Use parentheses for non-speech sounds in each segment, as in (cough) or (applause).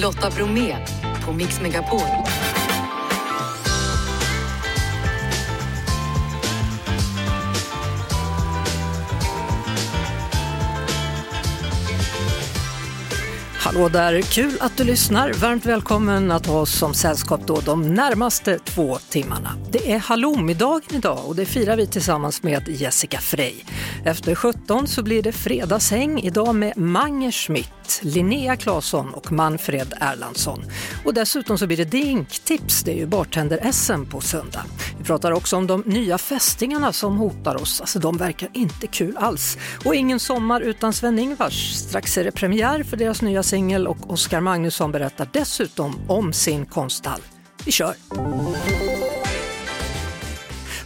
Lotta Bromé på Mix Megapol. Hallå där, kul att du lyssnar. Varmt välkommen att ha oss som sällskap då de närmaste två timmarna. Det är halloumidagen idag och det firar vi tillsammans med Jessica Frey. Efter 17 så blir det fredagshäng idag med Mange Schmidt, Linnea Claesson och Manfred Erlandsson. Och dessutom så blir det drinktips, det är ju bartender-SM på söndag. Vi pratar också om de nya fästingarna som hotar oss, alltså de verkar inte kul alls. Och ingen sommar utan Sven-Ingvars. Strax är det premiär för deras nya singel och Oskar Magnusson berättar dessutom om sin konsthall. Vi kör!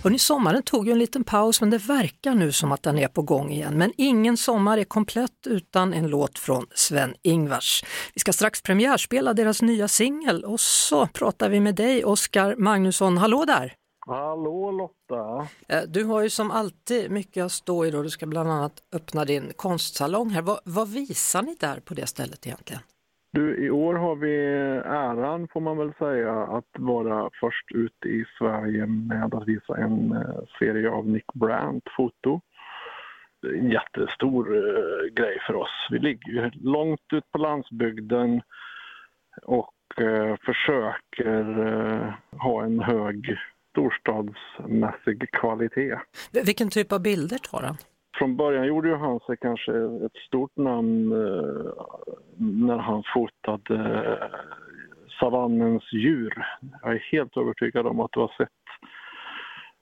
Hörrni, sommaren tog ju en liten paus men det verkar nu som att den är på gång igen. Men ingen sommar är komplett utan en låt från Sven-Ingvars. Vi ska strax premiärspela deras nya singel och så pratar vi med dig Oskar Magnusson. Hallå där! Hallå Lotta! Eh, du har ju som alltid mycket att stå i då. Du ska bland annat öppna din konstsalong här. Vad, vad visar ni där på det stället egentligen? Du, i år har vi äran, får man väl säga, att vara först ut i Sverige med att visa en eh, serie av Nick Brandt-foto. Det är en jättestor eh, grej för oss. Vi ligger ju långt ut på landsbygden och eh, försöker ha en hög storstadsmässig kvalitet. Vilken typ av bilder tar han? Från början gjorde ju han sig kanske ett stort namn eh, när han fotade eh, savannens djur. Jag är helt övertygad om att du har sett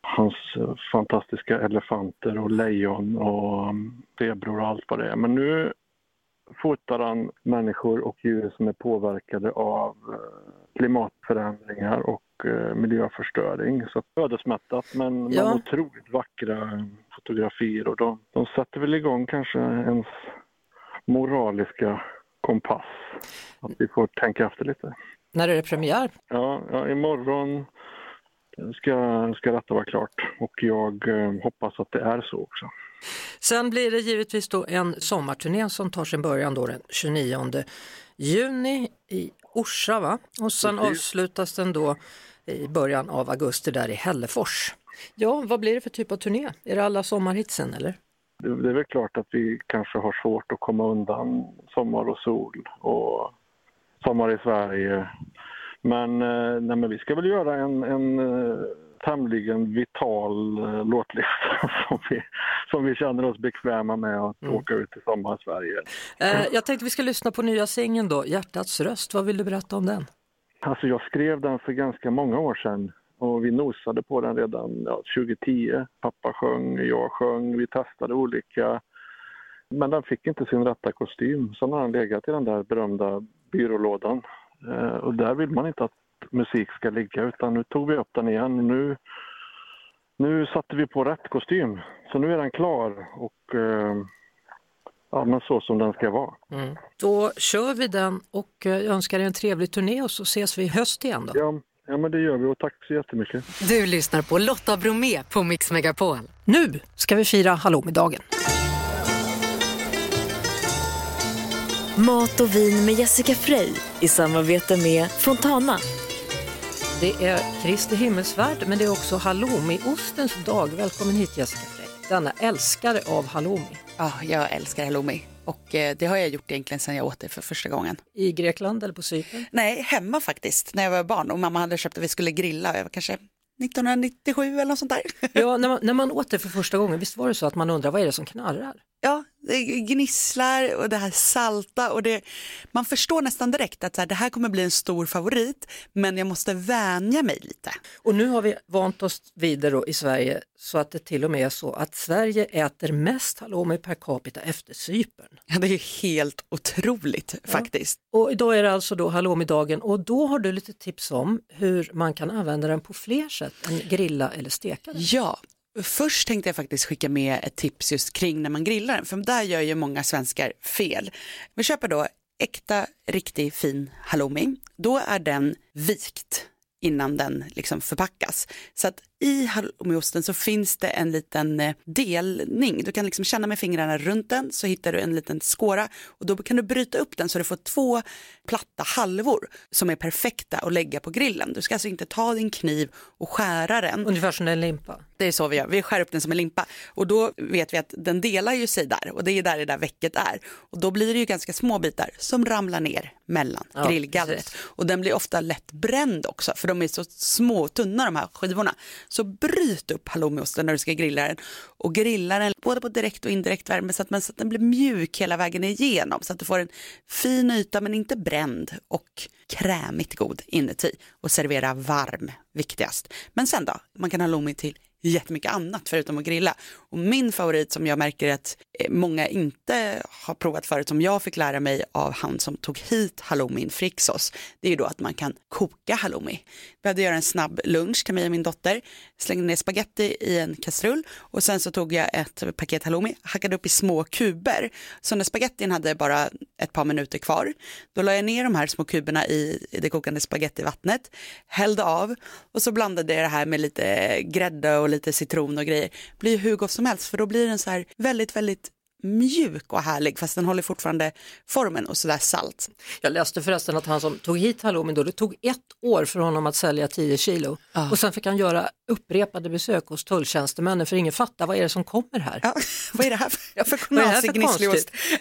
hans eh, fantastiska elefanter och lejon och mm, zebror och allt vad det är. Men nu fotar han människor och djur som är påverkade av eh, klimatförändringar och miljöförstöring. Så ödesmättat men, ja. men otroligt vackra fotografier och de, de sätter väl igång kanske ens moraliska kompass. Att vi får tänka efter lite. När är det premiär? Ja, ja imorgon ska, ska detta vara klart och jag eh, hoppas att det är så också. Sen blir det givetvis då en sommarturné som tar sin början då den 29 juni i Orsa va? Och sen Precis. avslutas den då i början av augusti där i Hällefors. Ja, vad blir det för typ av turné? Är det alla sommarhitsen eller? Det är väl klart att vi kanske har svårt att komma undan sommar och sol och sommar i Sverige. Men, eh, nej, men vi ska väl göra en, en eh, tämligen vital uh, låtlista (laughs) som vi, som vi känner oss bekväma med att mm. åka ut i sommar i Sverige. Eh, jag tänkte vi ska lyssna på nya singeln då, Hjärtats röst. Vad vill du berätta om den? Alltså jag skrev den för ganska många år sedan och vi nosade på den redan ja, 2010. Pappa sjöng, jag sjöng, vi testade olika. Men den fick inte sin rätta kostym. Sen har den legat i den där berömda byrålådan. Eh, och där vill man inte att musik ska ligga utan nu tog vi upp den igen. Nu, nu satte vi på rätt kostym. Så nu är den klar och eh, ja, men så som den ska vara. Mm. Då kör vi den och eh, jag önskar dig en trevlig turné och så ses vi i höst igen då. Ja, ja men det gör vi och tack så jättemycket. Du lyssnar på Lotta Bromé på Mix Megapol. Nu ska vi fira halloumidagen. Mat och vin med Jessica Frey i samarbete med Fontana. Det är Kristi himmelsfärd men det är också halloumiostens dag. Välkommen hit Jessica Frey, denna älskare av halloumi. Ja, jag älskar halloumi och eh, det har jag gjort egentligen sedan jag åt det för första gången. I Grekland eller på Cypern? Nej, hemma faktiskt, när jag var barn och mamma hade köpt att vi skulle grilla. Jag var kanske 1997 eller något sånt där. Ja, (laughs) när man, när man åt det för första gången, visst var det så att man undrar vad är det som knarrar? Ja, det gnisslar och det här salta och det, man förstår nästan direkt att så här, det här kommer bli en stor favorit men jag måste vänja mig lite. Och nu har vi vant oss vid det i Sverige så att det till och med är så att Sverige äter mest halloumi per capita efter Cypern. Ja, det är helt otroligt ja. faktiskt. Och idag är det alltså då halloumidagen och då har du lite tips om hur man kan använda den på fler sätt än grilla eller steka den. Ja, Först tänkte jag faktiskt skicka med ett tips just kring när man grillar den, för där gör ju många svenskar fel. Vi köper då äkta, riktig fin halloumi. Då är den vikt innan den liksom förpackas. Så att i halloumiosten så finns det en liten eh, delning. Du kan liksom känna med fingrarna runt den så hittar du en liten skåra och då kan du bryta upp den så du får två platta halvor som är perfekta att lägga på grillen. Du ska alltså inte ta din kniv och skära den. Ungefär som en limpa. Det är så vi gör, vi skär upp den som en limpa och då vet vi att den delar ju sig där och det är där det där väcket är och då blir det ju ganska små bitar som ramlar ner mellan ja, grillgallret och den blir ofta lätt bränd också för de är så små och tunna de här skivorna. Så bryt upp halloumiosten när du ska grilla den och grilla den både på direkt och indirekt värme så att, man, så att den blir mjuk hela vägen igenom så att du får en fin yta men inte bränd och krämigt god inuti och servera varm viktigast. Men sen då, man kan ha halloumi till jättemycket annat förutom att grilla. Och min favorit som jag märker att eh, många inte har provat förut, som jag fick lära mig av han som tog hit halloumin Frixos, det är ju då att man kan koka halloumi. Vi hade göra en snabb lunch till mig och min dotter, slängde ner spaghetti i en kastrull och sen så tog jag ett paket halloumi, hackade upp i små kuber. Så när spagettin hade bara ett par minuter kvar, då la jag ner de här små kuberna i det kokande spagettivattnet, hällde av och så blandade jag det här med lite grädde och lite citron och grejer. Blir hur gott som helst för då blir den så här väldigt, väldigt mjuk och härlig fast den håller fortfarande formen och sådär salt. Jag läste förresten att han som tog hit halloumin då, det tog ett år för honom att sälja 10 kilo ja. och sen fick han göra upprepade besök hos tulltjänstemännen för ingen fattar vad är det som kommer här. Ja, (laughs) vad är det här för, för knasig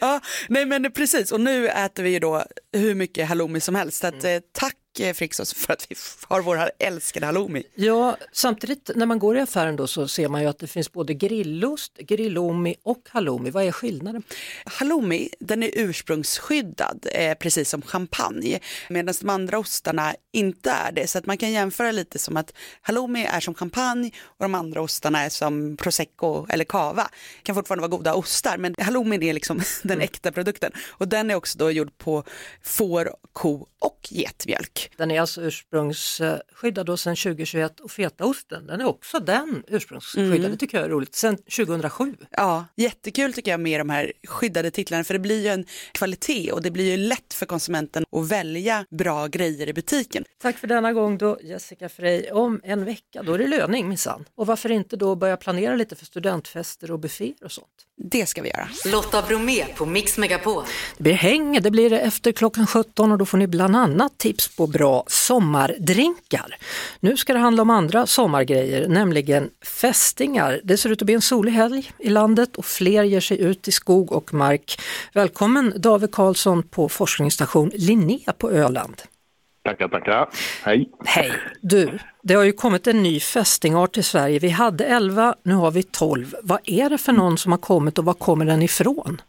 Ja, nej men precis och nu äter vi ju då hur mycket halloumi som helst. Så att, mm. Eh, tack Frixos för att vi har vår älskade halloumi. Ja, samtidigt när man går i affären då så ser man ju att det finns både grillost, grillomi och halloumi. Vad är skillnaden? Halloumi, den är ursprungsskyddad, eh, precis som champagne, medan de andra ostarna inte är det. Så att man kan jämföra lite som att halloumi är som champagne och de andra ostarna är som prosecco eller cava. Det kan fortfarande vara goda ostar, men halloumin är liksom (laughs) den mm. äkta produkten. Och den är också då gjord på får, ko och getmjölk. Den är alltså ursprungsskyddad då sedan 2021 och fetaosten den är också den ursprungsskyddad. Mm. Det tycker jag är roligt, sedan 2007. Ja, jättekul tycker jag med de här skyddade titlarna för det blir ju en kvalitet och det blir ju lätt för konsumenten att välja bra grejer i butiken. Tack för denna gång då Jessica Frey. Om en vecka då är det löning minsann. Och varför inte då börja planera lite för studentfester och bufféer och sånt? Det ska vi göra. Lotta Bromé på Mix Megapol. Det blir häng, det blir det efter klockan 17 och då får ni bland annat tips på bra sommardrinkar. Nu ska det handla om andra sommargrejer, nämligen fästingar. Det ser ut att bli en solig helg i landet och fler ger sig ut i skog och mark. Välkommen David Karlsson på forskningsstation Linné på Öland. Tackar, tackar. Hej. Hej. Du, det har ju kommit en ny fästingart till Sverige. Vi hade 11, nu har vi 12. Vad är det för någon som har kommit och var kommer den ifrån?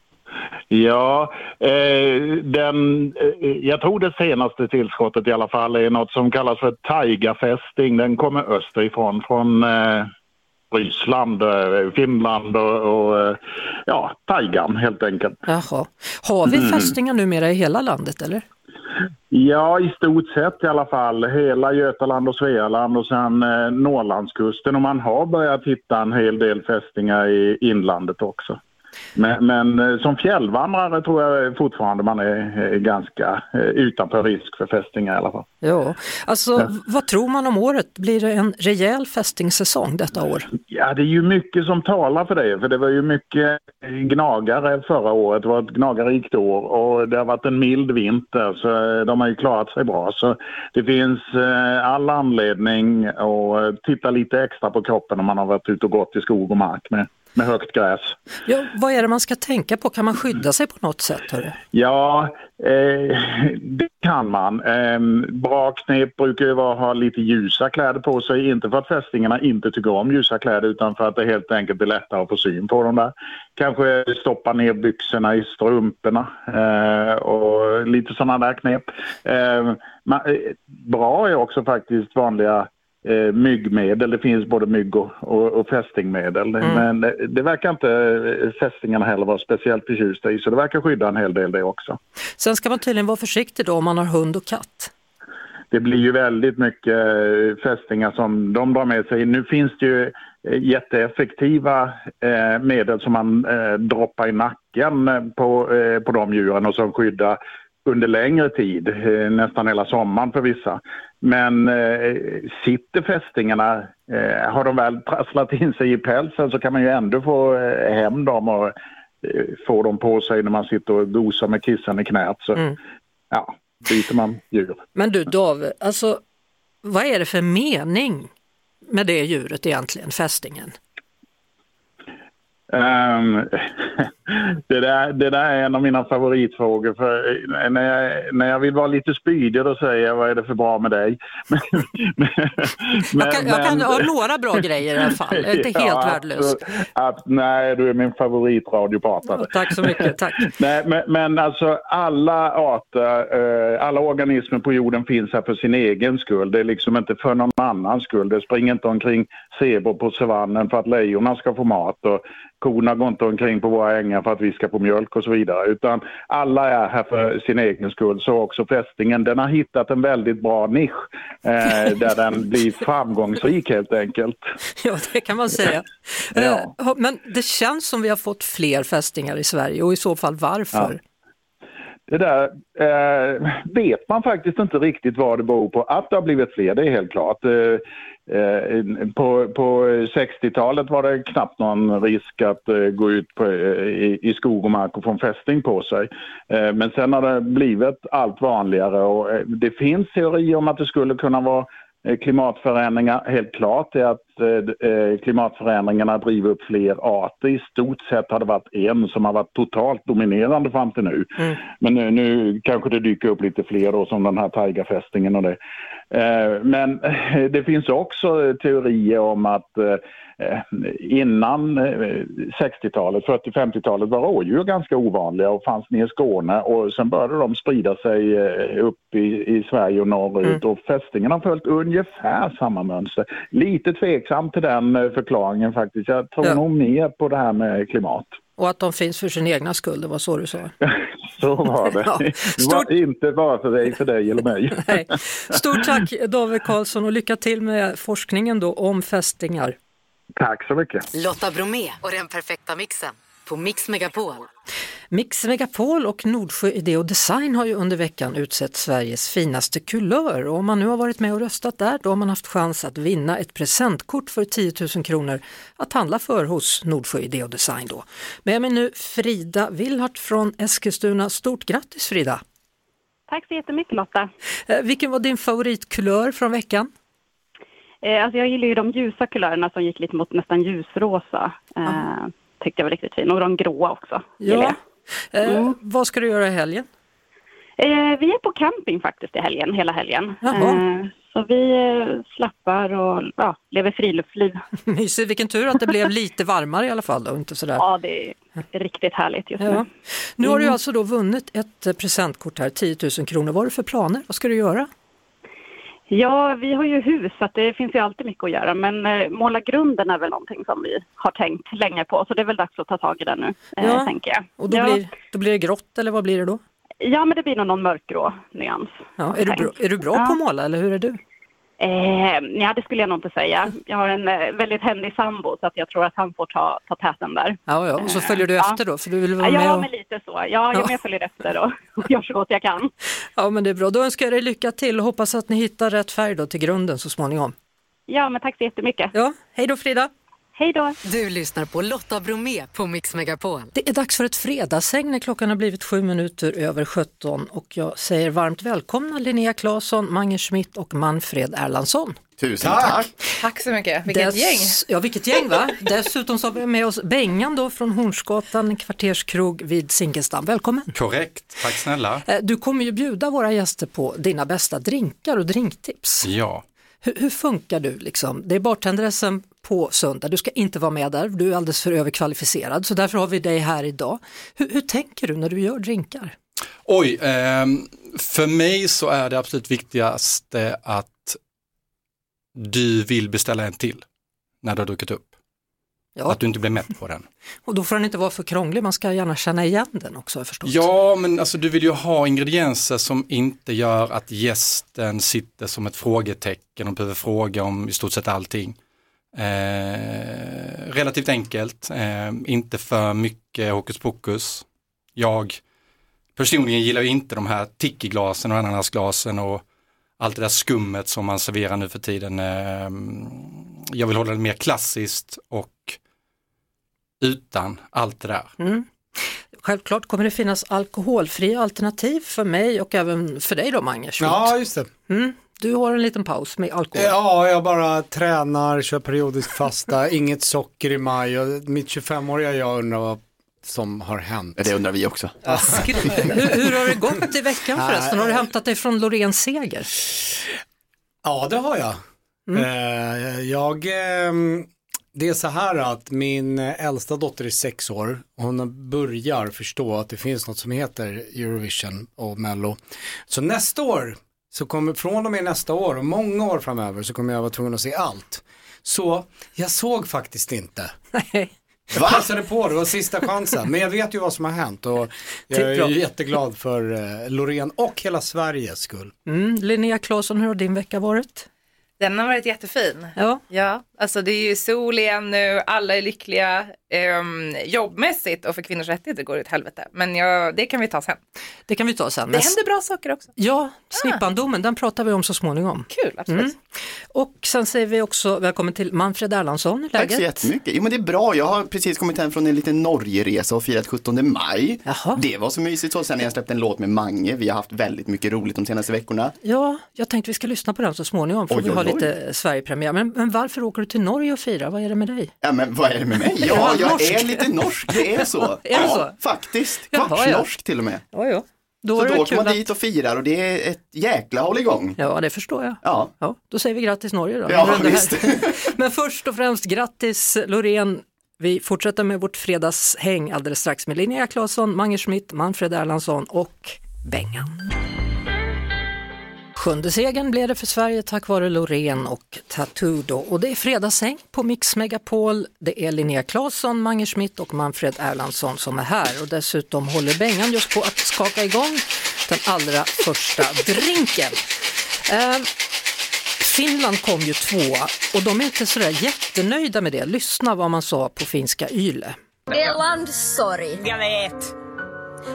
Ja, eh, den, eh, jag tror det senaste tillskottet i alla fall är något som kallas för taigafästing. Den kommer österifrån, från eh, Ryssland, eh, Finland och, och, eh, ja, taigan helt enkelt. Jaha. Har vi mm. fästingar numera i hela landet eller? Ja, i stort sett i alla fall. Hela Götaland och Svealand och sen eh, Norrlandskusten och man har börjat hitta en hel del fästingar i inlandet också. Men, men, eh, som fjällvandrare tror jag fortfarande man är ganska eh, utanför risk för fästingar i alla fall. Ja, alltså ja. vad tror man om året? Blir det en rejäl fästingsäsong detta år? Ja, det är ju mycket som talar för det, för det var ju mycket gnagare förra året. Det var ett gnagarikt år och det har varit en mild vinter så de har ju klarat sig bra. Så det finns eh, all anledning att titta lite extra på kroppen om man har varit ute och gått i skog och mark med med högt gräs. Ja, vad är det man ska tänka på? Kan man skydda sig på något sätt? Hörru? Ja, eh, det kan man. Eh, bra knep brukar ju vara att ha lite ljusa kläder på sig. Inte för att fästingarna inte tycker om ljusa kläder utan för att det helt enkelt är lättare att få syn på dem där. Kanske stoppa ner byxorna i strumporna eh, och lite sådana där knep. Eh, man, eh, bra är också faktiskt vanliga eh, myggmedel. Det finns både mygg och, och, och fästingmedel. Mm. Men det, det, verkar inte eh, fästingarna heller vara speciellt förtjusta i så det verkar skydda en hel del det också. Sen ska man tydligen vara försiktig då om man har hund och katt. Det blir ju väldigt mycket eh, fästingar som de drar med sig. Nu finns det ju eh, jätteeffektiva eh, medel som man eh, droppar i nacken på, eh, på de djuren och som skyddar under längre tid, eh, nästan hela sommaren för vissa. Men eh, sitter fästingarna, eh, har de väl trasslat in sig i pälsen så kan man ju ändå få eh, hem dem och eh, få dem på sig när man sitter och gosar med kissen i knät. Så, mm. ja, byter man djur. Men du David, alltså vad är det för mening med det djuret egentligen, fästingen? Um, (laughs) det, där, det där är en av mina favoritfrågor. För när, jag, när jag vill vara lite spydig då säger jag vad är det för bra med dig? (laughs) men, jag, kan, jag kan ha några bra grejer i alla fall, inte (laughs) helt ja, värdelös. Att, nej, du är min favoritradiopratare. Ja, tack så mycket, tack. nej, men, men alltså alla arter, eh, alla organismer på jorden finns här för sin egen skull. Det är liksom inte för någon annans skull. Det springer inte omkring zebror på savannen för att lejonen ska få mat. Och korna går inte omkring på våra ängar för att vi ska få mjölk och så vidare. Utan alla är här för sin egen skull. Så också fästingen. Den har hittat en väldigt bra nisch eh, (laughs) där den blir framgångsrik helt enkelt. Ja, det kan man säga. ja. Eh, men det känns som vi har fått fler fästingar i Sverige och i så fall varför? Ja. Det där eh, vet man faktiskt inte riktigt vad det beror på. Att det har blivit fler, det är helt klart. Eh, Eh, på, på 60-talet var det knappt någon risk att eh, gå ut på, eh, i, i skog och mark och få en fästing på sig. Eh, men sen har det blivit allt vanligare och eh, det finns teorier om att det skulle kunna vara eh, klimatförändringar. Helt klart är att klimatförändringarna driver upp fler arter. I stort sett har det varit en som har varit totalt dominerande fram till nu. Mm. Men nu, nu kanske det dyker upp lite fler då som den här taigarfästingen och det. Eh, men det finns också teorier om att eh, innan 60-talet, eh, 40-50-talet var rådjur ganska ovanliga och fanns nere i Skåne och sen började de sprida sig upp i, i Sverige och norrut mm. och fästingen har följt ungefär samma mönster. Lite tveksam till den förklaringen faktiskt. Jag tror ja. nog mer på det här med klimat. Och att de finns för sin egna skull, det var så du sa? (laughs) så var det. (laughs) Ja. Stort... Inte bara för dig, för dig eller mig. (laughs) Nej. Stort tack David Karlsson och lycka till med forskningen då om fästingar. Tack så mycket. Lotta Bromé och den perfekta mixen på Mix Megapol. Mix Megapol och Nordsjö Idé och Design har ju under veckan utsett Sveriges finaste kulör och om man nu har varit med och röstat där då har man haft chans att vinna ett presentkort för 10 000 kronor att handla för hos Nordsjö Idé och Design. Då. Med mig nu Frida Willhart från Eskilstuna. Stort grattis Frida! Tack så jättemycket Lotta! Eh, vilken var din favoritkulör från veckan? Eh, alltså jag gillar ju de ljusa kulörerna som gick lite mot nästan ljusrosa. Eh, tyckte jag var riktigt fin och de gråa också. Ja. Eh, mm. vad ska du göra i helgen? Eh, vi är på camping faktiskt i helgen, hela helgen. Eh, så vi eh, slappar och ja, lever friluftsliv. (laughs) Mysigt, vilken tur att det blev lite varmare i alla fall då, inte sådär. Ja, det är riktigt härligt just ja. nu. Nu har du mm. alltså då vunnit ett eh, presentkort här, 10 000 kronor. Vad har du för planer? Vad ska du göra? Ja, vi har ju hus så det finns ju alltid mycket att göra men eh, måla grunden är väl någonting som vi har tänkt länge på så det är väl dags att ta tag i det nu, eh, ja. tänker jag. Och då, ja. blir, då blir det grått eller vad blir det då? Ja, men det blir nog någon mörkgrå nyans. Ja, är, du bra, är du bra ja. på att måla eller hur är du? Eh, ja, det skulle jag nog inte säga. Jag har en eh, väldigt händig sambo så att jag tror att han får ta, ta täten där. Ja, ja, och så följer du eh, efter då? För du vill vara ja, med och... men lite så. Ja, ja. Jag följer efter och, (laughs) och gör så gott jag kan. Ja, men det är bra. Då önskar jag dig lycka till och hoppas att ni hittar rätt färg då till grunden så småningom. Ja, men tack så jättemycket. Ja, hej då Frida! Hej då! Du lyssnar på Lotta Bromé på Mix Megapol. Det är dags för ett fredagshäng när klockan har blivit sju minuter över 17 och jag säger varmt välkomna Linnea Claesson, Mange Schmidt och Manfred Erlandsson. Tusen tack. tack! Tack så mycket, vilket Dess, gäng! Ja, vilket gäng va! (laughs) Dessutom så har vi med oss Bengan då från Hornsgatan kvarterskrog vid Zinkensdamm. Välkommen! Korrekt, tack snälla! Eh, du kommer ju bjuda våra gäster på dina bästa drinkar och drinktips. Ja. Hur, hur funkar du liksom? Det är bartendressen på söndag, du ska inte vara med där, du är alldeles för överkvalificerad så därför har vi dig här idag. Hur, hur tänker du när du gör drinkar? Oj, eh, för mig så är det absolut viktigaste att du vill beställa en till när du har druckit upp. Ja. Att du inte blir mätt på den. (laughs) Och då får den inte vara för krånglig, man ska gärna känna igen den också förstått. Ja, men alltså du vill ju ha ingredienser som inte gör att gästen sitter som ett frågetecken och behöver fråga om i stort sett allting. Eh, relativt enkelt, eh, inte för mycket hokus pokus. Jag personligen gillar inte de här tiki-glasen och ananasglasen och allt det där skummet som man serverar nu för tiden. Ehm, jag vill hålla det mer klassiskt och utan allt det där. Mm. Självklart kommer det finnas alkoholfria alternativ för mig och även för dig då Mange Schmidt. Ja, just det. Mm. Du har en liten paus med alkohol. Ja, jag bara tränar, kör periodisk fasta, (laughs) inget socker i maj och mitt 25-åriga jag undrar vad som har hänt. Det undrar vi också. hur, hur, har det gått i veckan förresten? Har du hämtat dig från Loreens seger? Ja, det har jag. Mm. Eh, jag ehm, det är så här att min äldsta dotter är sex år. Hon börjar förstå att det finns något som heter Eurovision och Mello. Så nästa år, så kommer från och med nästa år och många år framöver så kommer jag vara tvungen att se allt. Så jag såg faktiskt inte. Nej. Jag passade på, det var sista chansen. Men jag vet ju vad som har hänt och jag är jätteglad för eh, Loreen och hela Sveriges skull. Mm. Linnea Claesson, hur har din vecka varit? Den har varit jättefin. Ja. ja. Alltså det är ju sol igen nu, alla är lyckliga. Um, jobbmässigt och för kvinnors rättigheter går det åt helvete. Men ja, det kan vi ta sen. Det kan vi ta sen. Det händer bra saker också. Ja, snippandomen, ah. den pratar vi om så småningom. Kul, absolut. Mm. Och sen säger vi också välkommen till Manfred Erlandsson. Läget? Tack så jättemycket. Jo men det är bra, jag har precis kommit hem från en liten Norgeresa och firat 17 maj. Jaha. Det var så mysigt så. Sen har jag släppt en låt med Mange. Vi har haft väldigt mycket roligt de senaste veckorna. Ja, jag tänkte vi ska lyssna på den så småningom. Får oj, vi ha oj, lite Sverigepremiär. Men, men varför åker du till Norge och firar? Vad är det med dig? Ja men vad är det med mig? (laughs) Ja, jag är lite norsk, det är så. (laughs) är det så? faktiskt. Kvartsnorsk till och med. Ja, ja. Då så då åker man dit och firar och det är ett jäkla hålligång. Ja, det förstår jag. Ja. ja då säger vi grattis Norge då. Ja, visst. (laughs) Men först och främst grattis Loreen. Vi fortsätter med vårt fredagshäng alldeles strax med Linnea Claesson, Mange Schmidt, Manfred Erlandsson och Bengan. Sjunde segern blev det för Sverige tack vare Loreen och Tattoo Och det är fredagshäng på Mix Megapol. Det är Linnea Claesson, Mange Schmidt och Manfred Erlandsson som är här och dessutom håller Bengan just på att skaka igång den allra första drinken. Eh, Finland kom ju tvåa och de är inte sådär jättenöjda med det. Lyssna vad man sa på finska Yle. Det är landsorg. Jag vet.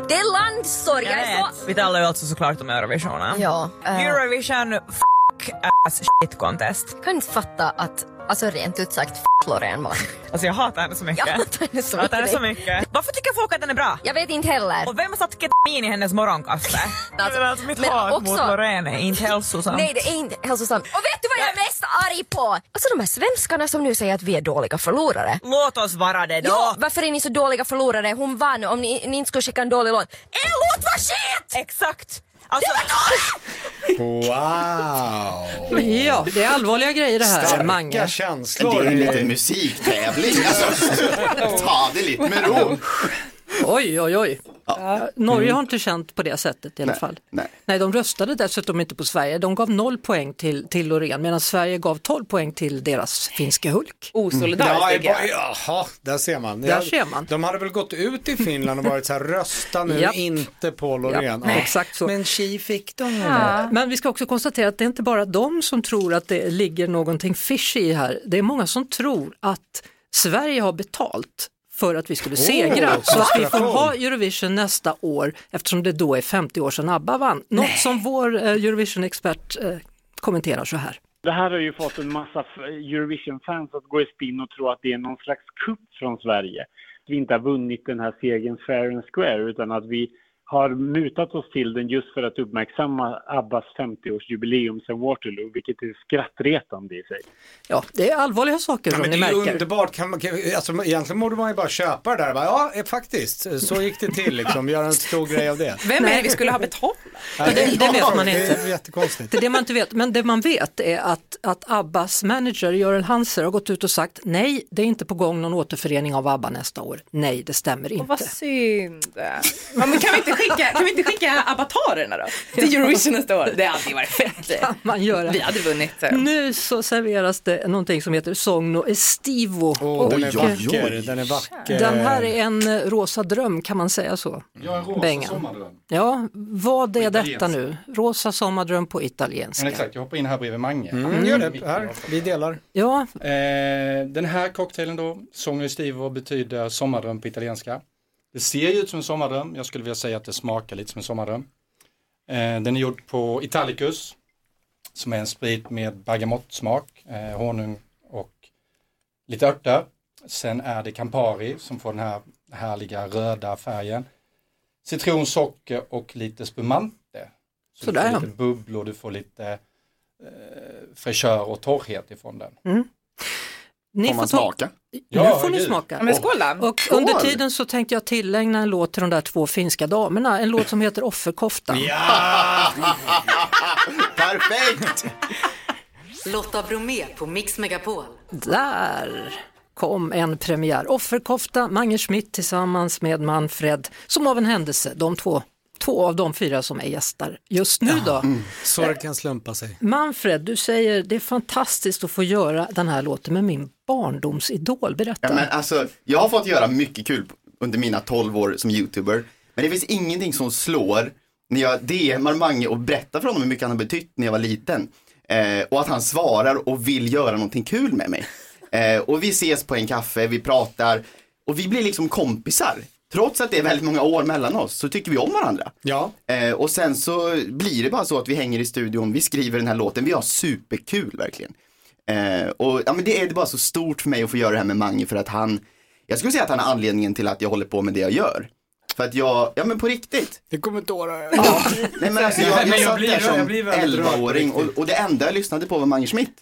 Det är landsorg. Jag vet. Så... Vi talar ju alltså såklart om Eurovisionen. Ja. Uh... Eurovision fuck ass shit contest. Jag kan inte fatta att Alltså rent ut sagt, f Loreen var. Alltså jag hatar henne så mycket. Jag hatar henne så, henne så mycket. Varför tycker folk att den är bra? Jag vet inte heller. Och vem har satt ketamin i hennes morgonkaffe? (laughs) alltså, alltså mitt hat också, mot Loreen är inte hälsosamt. Nej det är inte hälsosamt. Och vet du vad jag är mest arg på? Alltså de här svenskarna som nu säger att vi är dåliga förlorare. Låt oss vara det då. Ja, varför är ni så dåliga förlorare? Hon vann om ni, ni inte skulle skicka en dålig låt. Er låt var shit! Exakt! Alltså... Wow! Ja, det är allvarliga grejer det här, Starka Mange. känslor. Det är en liten musiktävling. Alltså, (laughs) ta det lite med ro. Oj, oj, oj. Ja. Norge mm. har inte känt på det sättet i alla nej, fall. Nej. nej, de röstade dessutom inte på Sverige. De gav noll poäng till, till Loreen medan Sverige gav 12 poäng till deras finska Hulk. Osolidariskt mm. ja, ja, Jaha, där ser man. Där ser man. De hade väl gått ut i Finland och varit så här, rösta nu, ja. inte på Loreen. Ja. Exakt så. Men tji fick de. Ja. Men vi ska också konstatera att det är inte bara de som tror att det ligger någonting fishy i här. Det är många som tror att Sverige har betalt för att vi skulle segra. Oh, så att vi får ha Eurovision nästa år eftersom det då är 50 år sedan ABBA vann. Något Nej. som vår eh, Eurovision-expert eh, kommenterar så här. Det här har ju fått en massa Eurovision-fans att gå i spinn och tro att det är någon slags kupp från Sverige. Att vi inte har vunnit den här segern fair and square utan att vi har mutat oss till den just för att uppmärksamma Abbas 50-årsjubileum sedan Waterloo, vilket är skrattretande i sig. Ja, det är allvarliga saker ja, som ni märker. Det är underbart, kan man, alltså, egentligen borde man ju bara köpa det där. Ja, eh, faktiskt, så gick det till liksom, göra en stor grej av det. Vem är det vi skulle ha betalat? Ja, det, det, vet man inte. Det är jättekonstigt. Det är det man inte vet, men det man vet är att, att Abbas manager Görel Hanser har gått ut och sagt nej, det är inte på gång någon återförening av Abba nästa år. Nej, det stämmer inte. Och vad synd. men kan vi inte skicka, kan vi inte skicka avatarerna då? Till Eurovision nästa år. Det hade ju varit fett. kan man göra. Vi hade vunnit. Nu så serveras det någonting som heter Sogno Estivo. Oh, den är vacker. Den är vacker. Den här är en rosa dröm, kan man säga så? Ja, en rosa Bengan. sommardröm. Ja, vad är detta nu? Rosa sommardröm på italienska. Men exakt, jag hoppar in här bredvid Mange. Mm, gör det, här, vi delar. Ja. Eh, den här cocktailen då, Sogno Estivo betyder sommardröm på italienska. Det ser ju ut som en sommardröm. Jag skulle vilja säga att det smakar lite som en sommardröm. Eh, den är gjord på Italicus som är en sprit med bergamottsmak, eh, honung och lite örter. Sen är det Campari som får den här härliga röda färgen. Citron, socker och lite spumante. Så Sådär, du får lite bubblor, du får lite eh, fräschör och torrhet ifrån den. Mm. Ni Får man smaka? Nu Ja, får ni smaka. Ja, men skål då. Och Skål! under tiden så tänkte jag tillägna en låt till de där två finska damerna, en låt som heter Offerkoftan. (laughs) Perfekt! Lotta Bromé på Mix Megapol. Där kom en premiär. Offerkofta, Mange Schmidt tillsammans med Manfred, som av en händelse, de två, två av de fyra som är gäster just nu då. Så det kan slumpa sig. Manfred, du säger det är fantastiskt att få göra den här låten med min barndomsidol. Berätta. Ja, men alltså, jag har fått göra mycket kul under mina 12 år som youtuber. Men det finns ingenting som slår när jag DMar Mange och berättar för honom hur mycket han har betytt när jag var liten. Eh, och att han svarar och vill göra någonting kul med mig. Eh, och vi ses på en kaffe, vi pratar och vi blir liksom kompisar. Trots att det är väldigt många år mellan oss så tycker vi om varandra. Ja. Eh, och sen så blir det bara så att vi hänger i studion, vi skriver den här låten, vi har superkul verkligen. Eh, och ja, men det är bara så stort för mig att få göra det här med Mange för att han, jag skulle säga att han är anledningen till att jag håller på med det jag gör. För att jag, ja men på riktigt. Det kommer tårar. (laughs) Ja, nej men alltså jag, jag, jag satt blir- där som blir väldigt rörd på 11-åring och, och det enda jag lyssnade på var Mange Schmidt.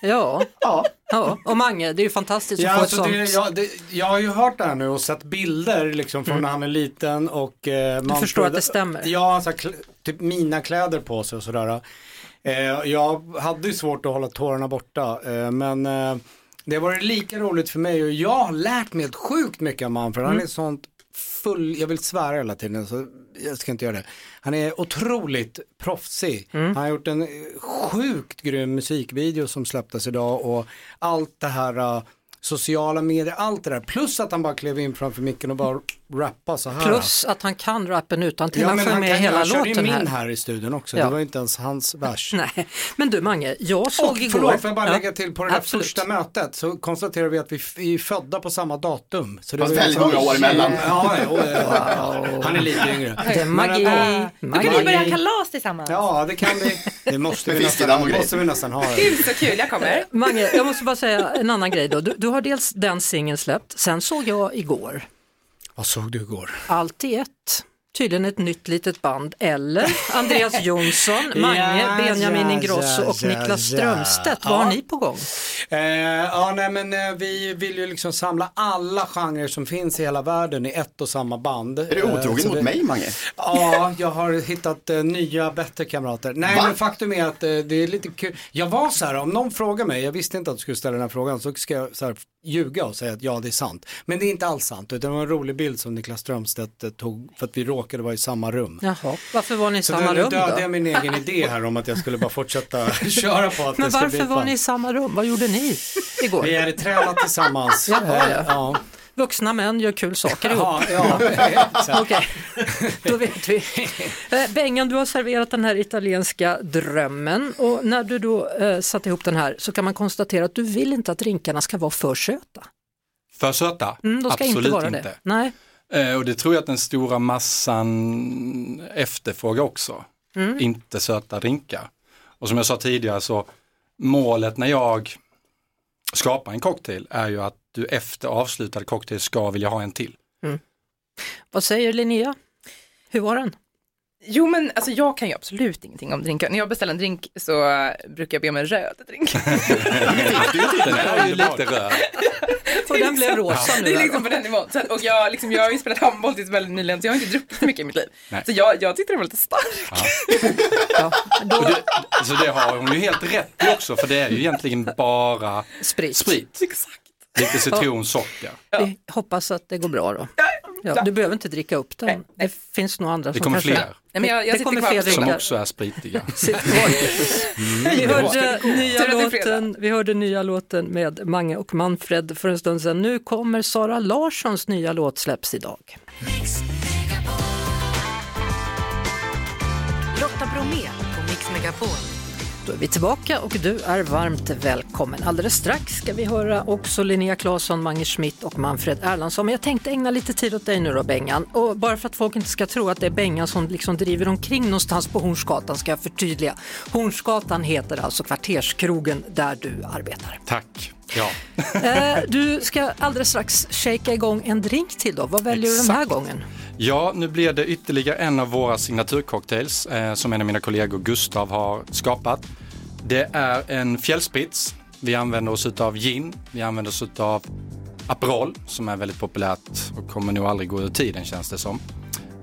Ja. Ja. ja, och Mange, det är ju fantastiskt Ja, att få alltså ett sånt. jag, det, jag har ju hört det här nu och sett bilder liksom från när han är liten och eh, man förstår att det stämmer? Ja, alltså, typ mina kläder på sig och sådär. Eh, jag hade ju svårt att hålla tårarna borta eh, men eh, det har varit lika roligt för mig och jag har lärt mig ett sjukt mycket av Manfred. Han är sånt full, jag vill svära hela tiden så jag ska inte göra det. Han är otroligt proffsig. Han har gjort en eh, sjukt grym musikvideo som släpptes idag och allt det här eh, sociala medier, allt det där. Plus att han bara klev in framför micken och bara rappa så här. Plus att han kan rappen utan till ja, han sjöng med kan, hela han körde ju låten min här. här. i studion också. Ja. Det var inte ens hans (laughs) vers. Nej, men du Mange, jag såg Och igår. förlåt, får jag bara Ja, lägga till på det absolut. första mötet så konstaterar vi att vi är födda på samma datum. Så det Fast väldigt många år emellan. Ja, ja, ja, ja. han är lite yngre. Det är magi. Men, äh, Då kan ni börja magi. kalas tillsammans. Ja, det kan vi. Det måste vi, nästan, måste vi nästan ha. Gud så kul, jag kommer. Mange, jag måste bara säga en annan grej då. Du, du har dels den singeln släppt, sen såg jag igår, Vad såg du igår? Allt i ett. Tydligen ett nytt litet band, eller Andreas (laughs) Jonsson, Mange, Ja, Benjamin ja, Ingrosso och ja, Niklas ja. Strömstedt. Vad har ni på gång? Eh, ja, nej men eh, vi vill ju liksom samla alla genrer som finns i hela världen i ett och samma band. Är du otrogen mot mig Mange? Ja, jag har hittat eh, nya bättre kamrater. Nej, Va? men faktum är att eh, det är lite kul. Jag var så här, om någon frågar mig, jag visste inte att du skulle ställa den här frågan, så ska jag så här, ljuga och säga att ja, det är sant. Men det är inte alls sant, utan det var en rolig bild som Niklas Strömstedt eh, tog för att vi råkade vara i samma rum. Jaha, varför var ni i Så samma rum dödade då? jag min egen idé här om att jag skulle bara fortsätta (laughs) köra på att Men det varför var ni i samma rum? Vad gjorde ni igår? Vi hade tränat tillsammans. Jaha, ja. ja. Vuxna män gör kul saker ihop. Ja, ja. Okej, då vet vi. Eh, Bengan, du har serverat den här italienska drömmen och när du då eh, satte ihop den här så kan man konstatera att du vill inte att drinkarna ska vara för söta. För söta? Mm, de ska Absolut inte vara inte. det. Nej. Eh, och det tror jag att den stora massan efterfrågar också. Mm. Inte söta drinkar. Och som jag sa tidigare så målet när jag skapar en cocktail är ju att du efter avslutad cocktail ska vilja ha en till. Vad säger Linnea? Hur var den? Jo men alltså jag kan ju absolut ingenting om drinkar. När jag beställer en drink så eh, brukar jag be om en röd drink. (laughs) Den är ju lite röd. Och den blev rosa nu. Det är liksom på den nivån. Så, och jag, liksom, jag har ju spelat handboll tills väldigt nyligen så jag har inte druckit så mycket i mitt liv. Nej. Så jag, jag tyckte det var lite starkt. Och det, så det har hon ju helt rätt i också för det är ju egentligen bara Sprit. sprit. Exakt. Lite citron, socker. Vi hoppas att det går bra då. Ja, du behöver inte dricka upp den. Det finns nog andra Det som kommer kanske... fler Nej, men jag, jag Det kommer fler som också är spritiga. (laughs) Kvar. Vi hörde, nya låten, vi hörde nya låten med Mange och Manfred för en stund sedan. Nu kommer Sara Larssons nya låt släpps idag. Lotta Bromé på Mix Megapol. Då är vi tillbaka och du är varmt välkommen. Alldeles strax ska vi höra också Linnea Claesson, Mange Schmidt och Manfred Erlandsson. Men jag tänkte ägna lite tid åt dig nu då Bengan. Och bara för att folk inte ska tro att det är Bengan som liksom driver omkring någonstans på Hornsgatan ska jag förtydliga. Hornsgatan heter alltså kvarterskrogen där du arbetar. Tack. Ja. (laughs) Eh, du ska alldeles strax shaka igång en drink till då. Vad väljer Exakt. du den här gången? Ja, nu blir det ytterligare en av våra signaturcocktails eh, som en av mina kollegor Gustav har skapat. Det är en fjällspits. Vi använder oss av gin, vi använder oss av Aperol som är väldigt populärt och kommer nog aldrig gå ur tiden känns det som.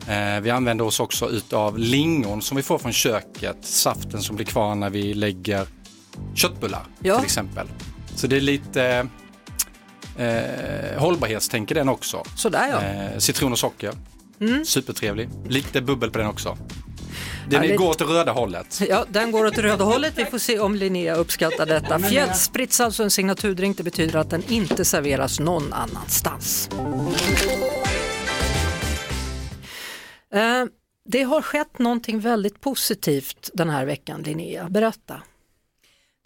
Eh, vi använder oss också av lingon som vi får från köket, saften som blir kvar när vi lägger köttbullar ja. till exempel. Så det är lite eh, hållbarhetstänk i den också. Sådär ja. Eh, citron och socker. Mm. Supertrevlig. Lite bubbel på den också. Den ja, går åt röda hållet. (laughs) Ja, den går åt röda hållet. Vi får se om Linnea uppskattar detta. Fjällsprits, alltså en signaturdrink, det betyder att den inte serveras någon annanstans. Eh, det har skett någonting väldigt positivt den här veckan, Linnea. Berätta.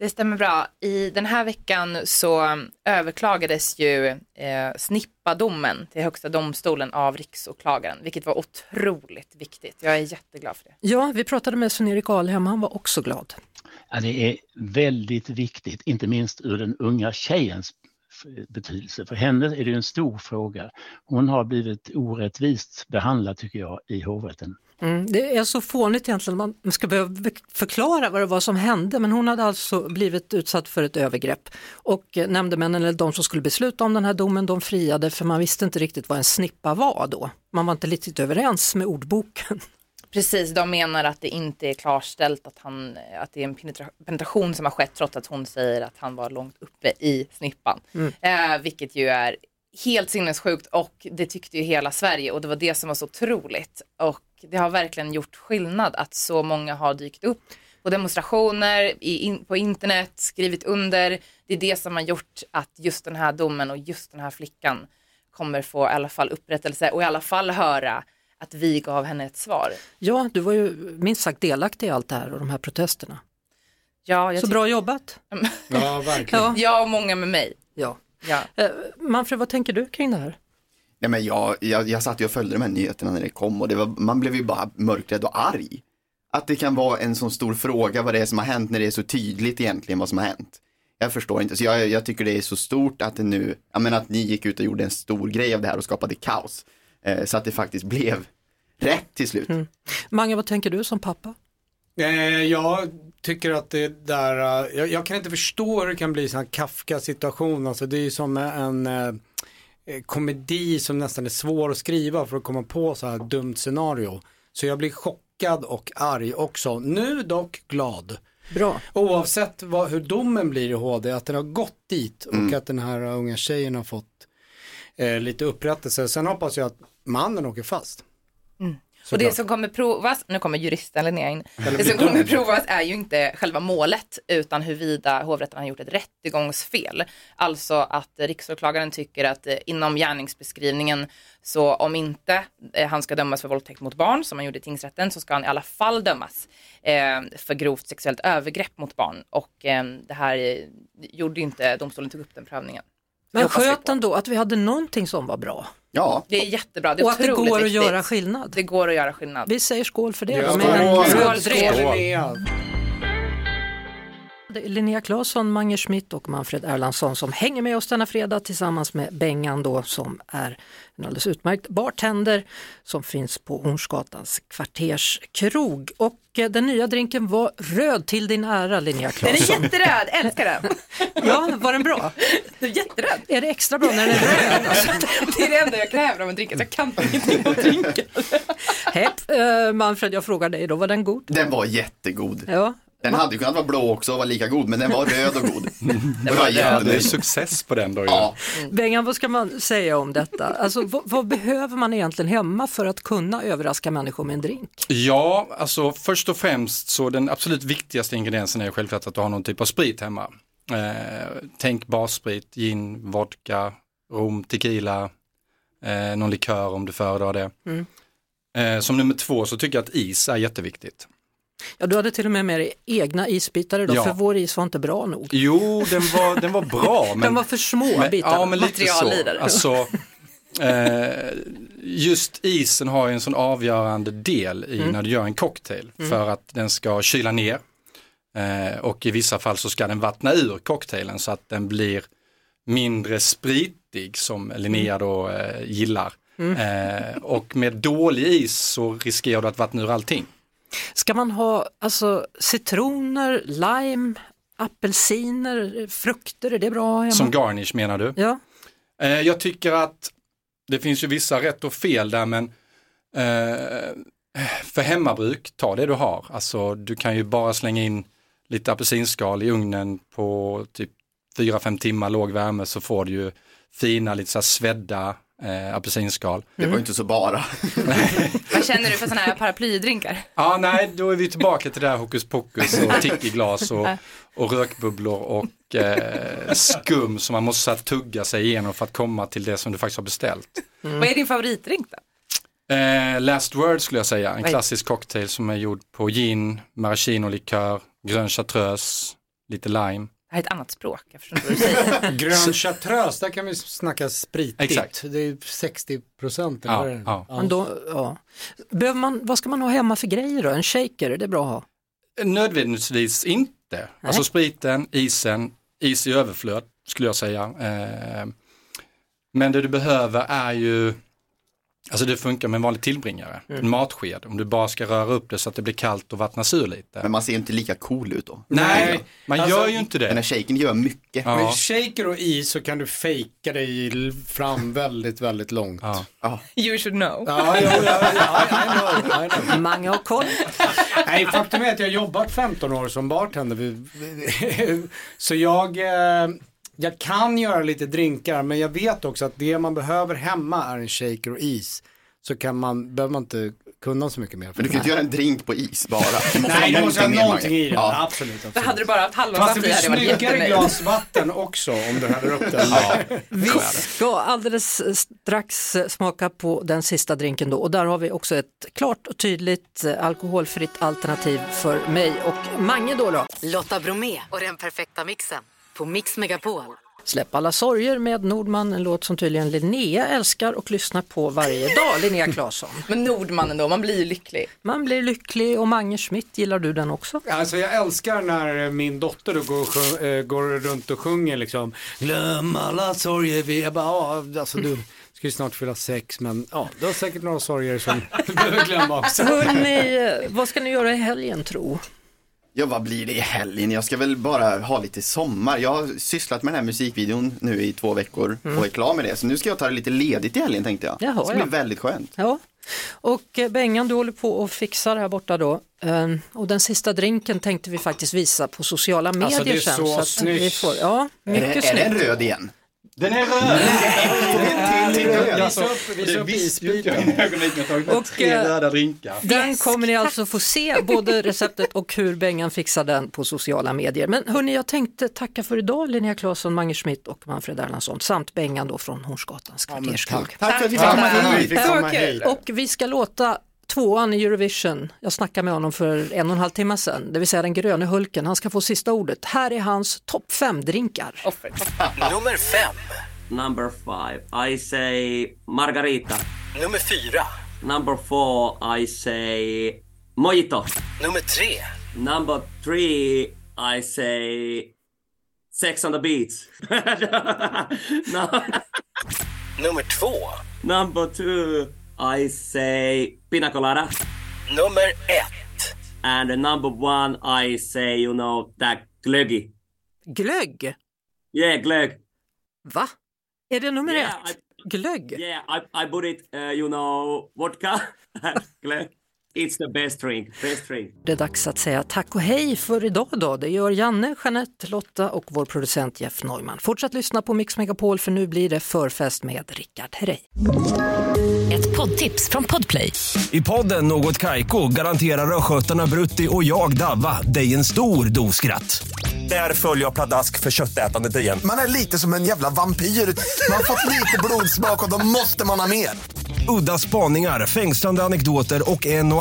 Det stämmer bra. I den här veckan så överklagades ju eh, snippadomen till Högsta domstolen av riksåklagaren, vilket var otroligt viktigt. Jag är jätteglad för det. Ja, vi pratade med Sven-Erik Alhem, han var också glad. Ja, det är väldigt viktigt, inte minst ur den unga tjejens betydelse. För henne är det en stor fråga. Hon har blivit orättvist behandlad tycker jag i hovrätten. Mm, det är så fånigt egentligen, man ska behöva förklara vad det var som hände, men hon hade alltså blivit utsatt för ett övergrepp och eh, nämndemännen, eller de som skulle besluta om den här domen, de friade för man visste inte riktigt vad en snippa var då. Man var inte riktigt överens med ordboken. Precis, de menar att det inte är klarställt att, han, att det är en penetration som har skett trots att hon säger att han var långt uppe i snippan. Mm. Eh, vilket ju är helt sinnessjukt och det tyckte ju hela Sverige och det var det som var så otroligt. Och det har verkligen gjort skillnad att så många har dykt upp på demonstrationer, in, på internet, skrivit under. Det är det som har gjort att just den här domen och just den här flickan kommer få i alla fall upprättelse och i alla fall höra att vi gav henne ett svar. Ja, du var ju minst sagt delaktig i allt det här och de här protesterna. Ja, Så bra jobbat! ja, verkligen. Ja. Jag och många med mig. Ja. Ja. Eh, Manfred, vad tänker du kring det här? Nej, men jag, jag, jag satt ju och följde de här nyheterna när det kom och det var, man blev ju bara mörkrädd och arg. Att det kan vara en sån stor fråga vad det är som har hänt när det är så tydligt egentligen vad som har hänt. Jag förstår inte, så jag, jag tycker det är så stort att det nu, jag menar att ni gick ut och gjorde en stor grej av det här och skapade kaos. Eh, så att det faktiskt blev rätt till slut. Mm. Mange, vad tänker du som pappa? Eh, jag tycker att det där, uh, jag, jag, kan inte förstå hur det kan bli en Kafka-situation. Alltså det är ju som en uh, komedi som nästan är svår att skriva för att komma på så här dumt scenario. Så jag blir chockad och arg också. Nu dock glad. Bra. Oavsett vad, hur domen blir i HD, att den har gått dit och mm. att den här unga tjejen har fått eh, lite upprättelse. Sen hoppas jag att mannen åker fast. Mm. Och det som kommer provas, nu kommer juristen Linnea in, det som kommer provas är ju inte själva målet utan huruvida hovrätten har gjort ett rättegångsfel. Alltså att riksåklagaren tycker att eh, inom gärningsbeskrivningen så om inte eh, han ska dömas för våldtäkt mot barn som han gjorde i tingsrätten så ska han i alla fall dömas eh, för grovt sexuellt övergrepp mot barn och det här gjorde inte domstolen tog upp den prövningen. Men sköt ändå att vi hade någonting som var bra. Ja. Det är jättebra. Det är och att det går viktigt. att göra skillnad. Det går att göra skillnad. Vi säger skål för det. Ja, skål. Skål. Skål. Det är Linnea Claesson, Mange Schmidt och Manfred Erlandsson som hänger med oss denna fredag tillsammans med Bengan då som är en alldeles utmärkt bartender som finns på Hornsgatans kvarterskrog. Och eh, den nya drinken var röd till din ära Linnea Claesson. Den är jätteröd, (laughs) älskar den! ja, var den bra? Den är jätteröd. Är det extra bra när den är röd? (laughs) Alltså? det är det enda jag kräver av en drink, jag kan ingenting om drinken. Hepp, uh, Manfred, jag frågar dig då, var den god? Den var jättegod. Ja, den hade ju kunnat vara blå också och vara lika god, men den var röd och god. (laughs) det var jävligt. Det success på den då. Ja. Bengan, vad ska man säga om detta? Alltså, vad, vad, behöver man egentligen hemma för att kunna överraska människor med en drink? Ja, alltså först och främst så den absolut viktigaste ingrediensen är självklart att du har någon typ av sprit hemma. Eh, tänk bassprit, gin, vodka, rom, tequila, eh, någon likör om du föredrar det. Mm. Eh, som nummer två så tycker jag att is är jätteviktigt. Ja, du hade till och med med dig egna isbitar idag, Ja. för vår is var inte bra nog. Jo, den var, den var bra. (laughs) Men, Den var för små men, bitar. Ja, men lite så. Alltså, eh, just isen har ju en sån avgörande del i Mm. när du gör en cocktail. Mm. För att den ska kyla ner. Eh, och i vissa fall så ska den vattna ur cocktailen så att den blir mindre spritig som Linnea då eh, gillar. Mm. Eh, och med dålig is så riskerar du att vattna ur allting. Ska man ha alltså, citroner, lime, apelsiner, frukter, är det bra hemma? Som garnish menar du? Ja. Eh, jag tycker att det finns ju vissa rätt och fel där men eh, för hemmabruk, ta det du har. Alltså du kan ju bara slänga in lite apelsinskal i ugnen på typ 4-5 timmar låg värme så får du ju fina lite så här svedda eh, apelsinskal. Det var ju inte så bara. (laughs) Vad känner du för sådana här paraplydrinkar? Ja, nej, då är vi tillbaka till det här hokus pokus och (laughs) tickiglas och, och rökbubblor och eh, skum som man måste här, tugga sig igenom för att komma till det som du faktiskt har beställt. Vad är din favoritdrink då? Eh, last word skulle jag säga, en klassisk cocktail som är gjord på gin, maraschino-likör, grön chartreuse, lite lime. Det här är ett annat språk, jag förstår inte vad du (laughs) säger. Grön chartreuse, där kan vi snacka spritigt. Exakt. Det är 60 procent. Ja, ja. Men då, ja. Behöver man, vad ska man ha hemma för grejer då? En shaker, är det bra att ha? Nödvändigtvis inte. Alltså spriten, isen, is i överflöd skulle jag säga. Eh, men det du behöver är ju, alltså det funkar med en vanlig tillbringare, Mm. en matsked. Om du bara ska röra upp det så att det blir kallt och vattnas ur lite. Men man ser inte lika cool ut då. Nej, man Alltså, gör ju inte det. Den här shaken gör mycket. Ja. Med shaker och is så kan du fejka dig fram väldigt, väldigt långt. Ja. You should know. Ja, ja, ja, I know, I know. Mange har koll. Nej, faktum är att jag har jobbat 15 år som bartender. Så jag, eh, jag kan göra lite drinkar, men jag vet också att det man behöver hemma är en shaker och is. Så kan man, behöver man inte kunna så mycket mer. Men du kan inte göra en drink på is bara. Du måste Nej, ha du måste ha någonting i det. Ja. Absolut. absolut. Då hade du bara haft halva Fast det i blir hade jag varit snyggare glas vatten också om du häller upp den. Vi ska alldeles strax smaka på den sista drinken då och där har vi också ett klart och tydligt eh, alkoholfritt alternativ för mig och Mange då. då. Lotta Bromé och den perfekta mixen på Mix Megapol. Släpp alla sorger med Nordman, en låt som tydligen Linnea älskar och lyssnar på varje dag, Linnea Claesson. (laughs) Men Nordmannen då, man blir ju lycklig. Man blir lycklig och Mange Schmidt, gillar du den också? Alltså jag älskar när min dotter då går, sjung, äh, går runt och sjunger liksom Glöm alla sorger vi, jag bara, ja, alltså du ska ju snart fylla sex men ja, du har säkert några sorger som (laughs) du behöver glömma också. Hörrni, eh, vad ska ni göra i helgen tro? Ja, vad blir det i helgen? Jag ska väl bara ha lite sommar. Jag har sysslat med den här musikvideon nu i två veckor och är klar med det. Så nu ska jag ta det lite ledigt i helgen tänkte jag. Jaha, det ska bli ja. väldigt skönt. Ja, och eh, Bengan du håller på och fixar här borta då. Eh, Och den sista drinken tänkte vi faktiskt visa på sociala medier Alltså, det är sen. så att snyggt. Vi får, ja, Är, mycket det, är den snyggt. röd igen? Den är röd! Visa upp, visa upp isbiten. Och, tre eh, röda drinkar. Den kommer ni alltså få se, både receptet och hur Bengan fixar den på sociala medier. Men hörni, jag tänkte tacka för idag Linnea Claesson, Mange Schmidt och Manfred Erlandsson samt Bengan då från Hornsgatans. Tack vi fick Tack komma för att vi fick komma hit. Och vi ska låta tvåan i Eurovision, jag snackade med honom för en och en halv timme sedan, det vill säga den gröne Hulken, han ska få sista ordet. Här är hans topp fem drinkar. Nummer fem. Number five, I say margarita. Nummer fyra. Number four, I say mojito. Nummer tre. Number three, I say sex on the beach. (laughs) no, Nummer två. number two, I say pina colada. Nummer ett. And the number one, I say, you know, that glöggi. Glögg? Yeah, glögg. Va? Är det nummer Yeah, ett? Glögg? Yeah, I, I put it, uh, you know, vodka and (laughs) glögg. It's the best drink, best drink. Det är dags att säga tack och hej för idag då. Det gör Janne, Jeanette, Lotta och vår producent Jeff Neumann. Fortsätt lyssna på Mix Megapol för nu blir det förfest med Rickard Herrey. Ett poddtips från Podplay. I podden Något Kaiko garanterar östgötarna Brutti och jag, Davva, dig en stor dos skratt. Där följer jag pladask för köttätandet igen. Man är lite som en jävla vampyr. Man har fått lite blodsmak och då måste man ha mer. Udda spaningar, fängslande anekdoter och en och